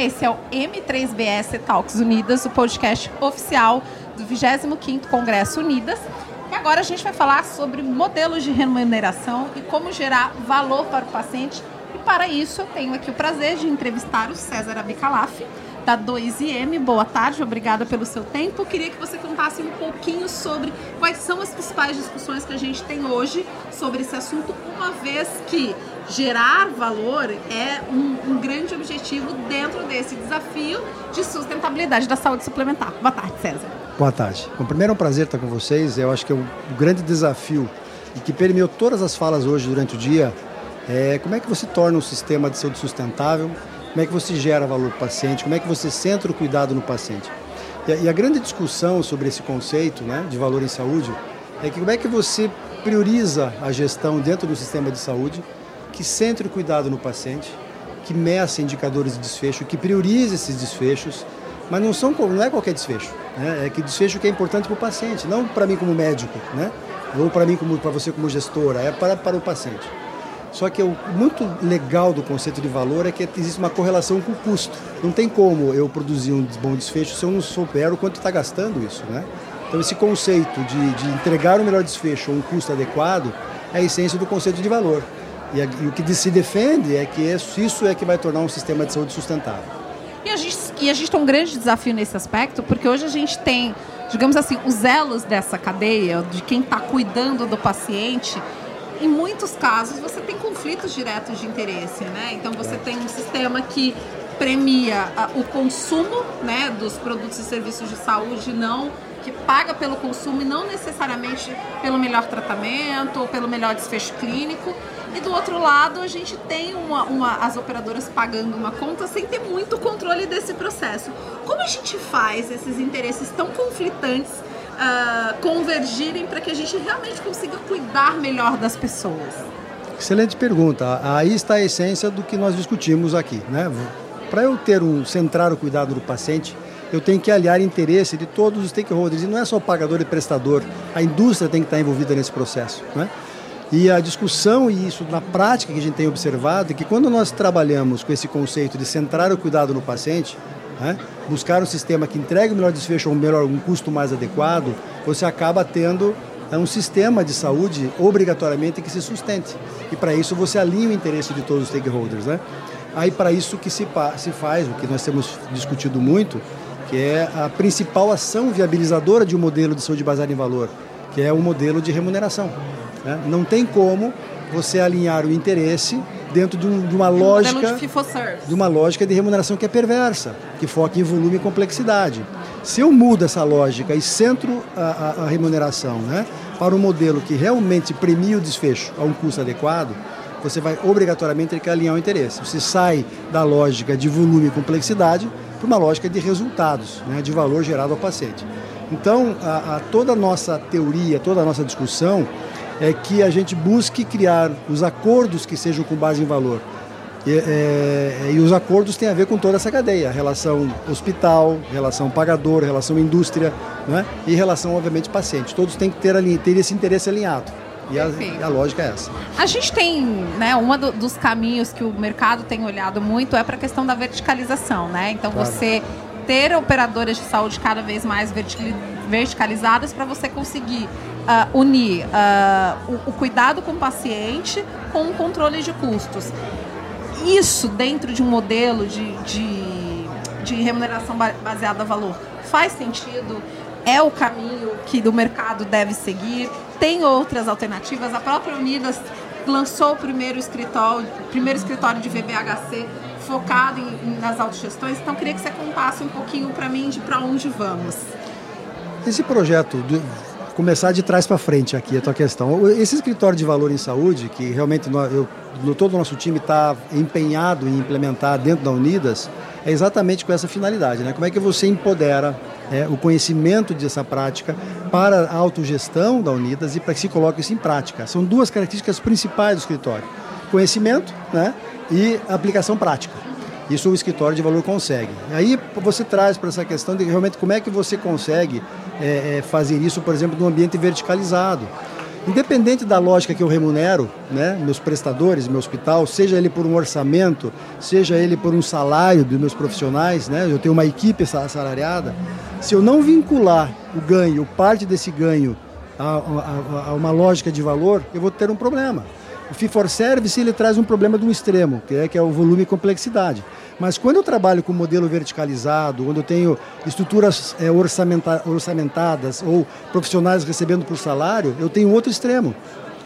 Esse é o M3BS Talks Unidas, o podcast oficial do 25º Congresso Unidas. E agora a gente vai falar sobre modelos de remuneração e como gerar valor para o paciente. E para isso eu tenho aqui o prazer de entrevistar o César Abicalaf, da 2IM. Boa tarde, obrigada pelo seu tempo. Queria que você contasse um pouquinho sobre quais são as principais discussões que a gente tem hoje sobre esse assunto, uma vez que gerar valor é um, um grande objetivo dentro desse desafio de sustentabilidade da saúde suplementar. Boa tarde, César. Boa tarde. Bom, primeiro é um prazer estar com vocês. Eu acho que é um, grande desafio e que permeou todas as falas hoje durante o dia é como é que você torna um sistema de saúde sustentável como é que você gera valor para o paciente, como é que você centra o cuidado no paciente. E a, grande discussão sobre esse conceito né, de valor em saúde é que como é que você prioriza a gestão dentro do sistema de saúde, que centre o cuidado no paciente, que meça indicadores de desfecho, que priorize esses desfechos, mas não, são, não é qualquer desfecho, né? é que desfecho que é importante para o paciente, não para mim como médico, né? ou para mim como para você como gestora, é para, para o paciente. Só que o muito legal do conceito de valor é que existe uma correlação com o custo. Não tem como eu produzir um bom desfecho se eu não souber o quanto está gastando isso, né? Então esse conceito de, de entregar o melhor desfecho a um custo adequado é a essência do conceito de valor. E, e o que se defende é que isso é que vai tornar um sistema de saúde sustentável. E a gente, e a gente tem um grande desafio nesse aspecto, porque hoje a gente tem, digamos assim, os elos dessa cadeia, de quem está cuidando do paciente, em muitos casos você tem conflitos diretos de interesse, né? Então você tem um sistema que premia o consumo, né, dos produtos e serviços de saúde, não que paga pelo consumo e não necessariamente pelo melhor tratamento ou pelo melhor desfecho clínico. E do outro lado, a gente tem uma, uma, as operadoras pagando uma conta sem ter muito controle desse processo. Como a gente faz esses interesses tão conflitantes uh, convergirem para que a gente realmente consiga cuidar melhor das pessoas? Excelente pergunta. Aí está a essência do que nós discutimos aqui. Né? Para eu ter um centrar o cuidado do paciente, eu tenho que aliar interesse de todos os stakeholders. E não é só pagador e prestador, a indústria tem que estar envolvida nesse processo. Né? E a discussão e isso na prática que a gente tem observado é que quando nós trabalhamos com esse conceito de centrar o cuidado no paciente, né? buscar um sistema que entregue o melhor desfecho ou melhor, um custo mais adequado, você acaba tendo é, um sistema de saúde obrigatoriamente que se sustente. E para isso você alinha o interesse de todos os stakeholders. Né? Aí para isso que se, se faz, o que nós temos discutido muito, que é a principal ação viabilizadora de um modelo de saúde baseado em valor, que é o modelo de remuneração. Né? Não tem como você alinhar o interesse dentro de, um, de uma lógica de, de, uma lógica de remuneração que é perversa, que foca em volume e complexidade. Se eu mudo essa lógica e centro a, a, a remuneração né, para um modelo que realmente premia o desfecho a um custo adequado, você vai obrigatoriamente ter que alinhar o interesse. Você sai da lógica de volume e complexidade para uma lógica de resultados, né, de valor gerado ao paciente. Então, a, a toda a nossa teoria, toda a nossa discussão é que a gente busque criar os acordos que sejam com base em valor. E, é, e, os acordos têm a ver com toda essa cadeia, relação hospital, relação pagador, relação indústria né? e relação, obviamente, paciente. Todos têm que ter, ter esse interesse alinhado. E a, a, lógica é essa. A gente tem, né, um do, dos caminhos que o mercado tem olhado muito é para a questão da verticalização, né? Então claro. você ter operadoras de saúde cada vez mais verticalizadas para você conseguir uh, unir uh, o, o, cuidado com o paciente com o controle de custos. Isso dentro de um modelo de, de, de remuneração baseada a valor faz sentido? É o caminho que o mercado deve seguir? Tem outras alternativas? A própria Unidas lançou o primeiro escritório, primeiro escritório de VBHC focado em, nas autogestões. Então, queria que você contasse um pouquinho para mim de para onde vamos. Esse projeto do, começar de trás para frente aqui a tua questão. Esse escritório de valor em saúde, que realmente eu, todo o nosso time está empenhado em implementar dentro da Unidas, é exatamente com essa finalidade. Né? Como é que você empodera é, o conhecimento dessa prática para a autogestão da Unidas e para que se coloque isso em prática. São duas características principais do escritório. Conhecimento né, e aplicação prática. Isso o escritório de valor consegue. Aí você traz para essa questão de realmente como é que você consegue é, é, fazer isso, por exemplo, num ambiente verticalizado. Independente da lógica que eu remunero, né, meus prestadores, meu hospital, seja ele por um orçamento, seja ele por um salário dos meus profissionais, né, eu tenho uma equipe assalariada, se eu não vincular o ganho, parte desse ganho, a, a, a uma lógica de valor, eu vou ter um problema. O fee for service ele traz um problema de um extremo, que é, que é o volume e complexidade. Mas quando eu trabalho com modelo verticalizado, quando eu tenho estruturas é, orçamenta, orçamentadas ou profissionais recebendo por salário, eu tenho outro extremo,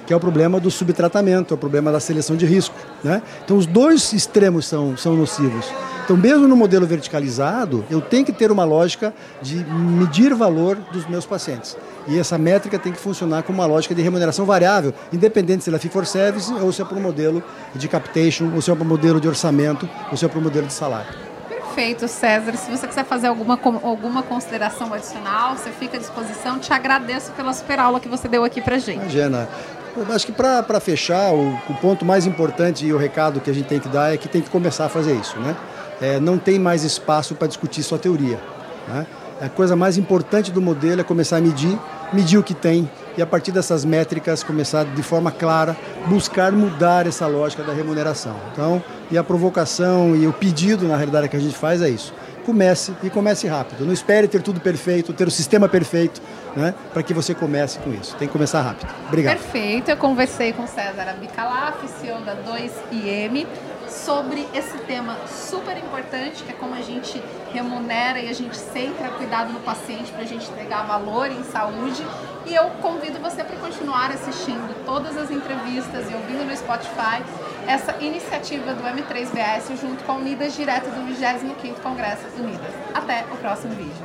que é o problema do subtratamento, é o problema da seleção de risco. Né? Então os dois extremos são, são nocivos. Então, mesmo no modelo verticalizado, eu tenho que ter uma lógica de medir valor dos meus pacientes. E essa métrica tem que funcionar como uma lógica de remuneração variável, independente se ela é fee for service ou se é para um modelo de captation, ou se é para um modelo de orçamento, ou se é para um modelo de salário. Perfeito, César. Se você quiser fazer alguma, alguma consideração adicional, você fica à disposição. Te agradeço pela super aula que você deu aqui para gente. Imagina. Acho que para fechar, o, o ponto mais importante e o recado que a gente tem que dar é que tem que começar a fazer isso, né? É, não tem mais espaço para discutir sua teoria. Né? A coisa mais importante do modelo é começar a medir, medir o que tem e a partir dessas métricas começar de forma clara buscar mudar essa lógica da remuneração. Então, e a provocação e o pedido na realidade que a gente faz é isso. Comece e comece rápido. Não espere ter tudo perfeito, ter o sistema perfeito, né, para que você comece com isso. Tem que começar rápido. Obrigado. Perfeito. Eu conversei com César Abicalaf, CEO da 2IM sobre esse tema super importante, que é como a gente remunera e a gente centra é cuidado no paciente para a gente entregar valor em saúde. E eu convido você para continuar assistindo todas as entrevistas e ouvindo no Spotify essa iniciativa do M3BS junto com Unidas direto do 25º Congresso Unidas. Até o próximo vídeo.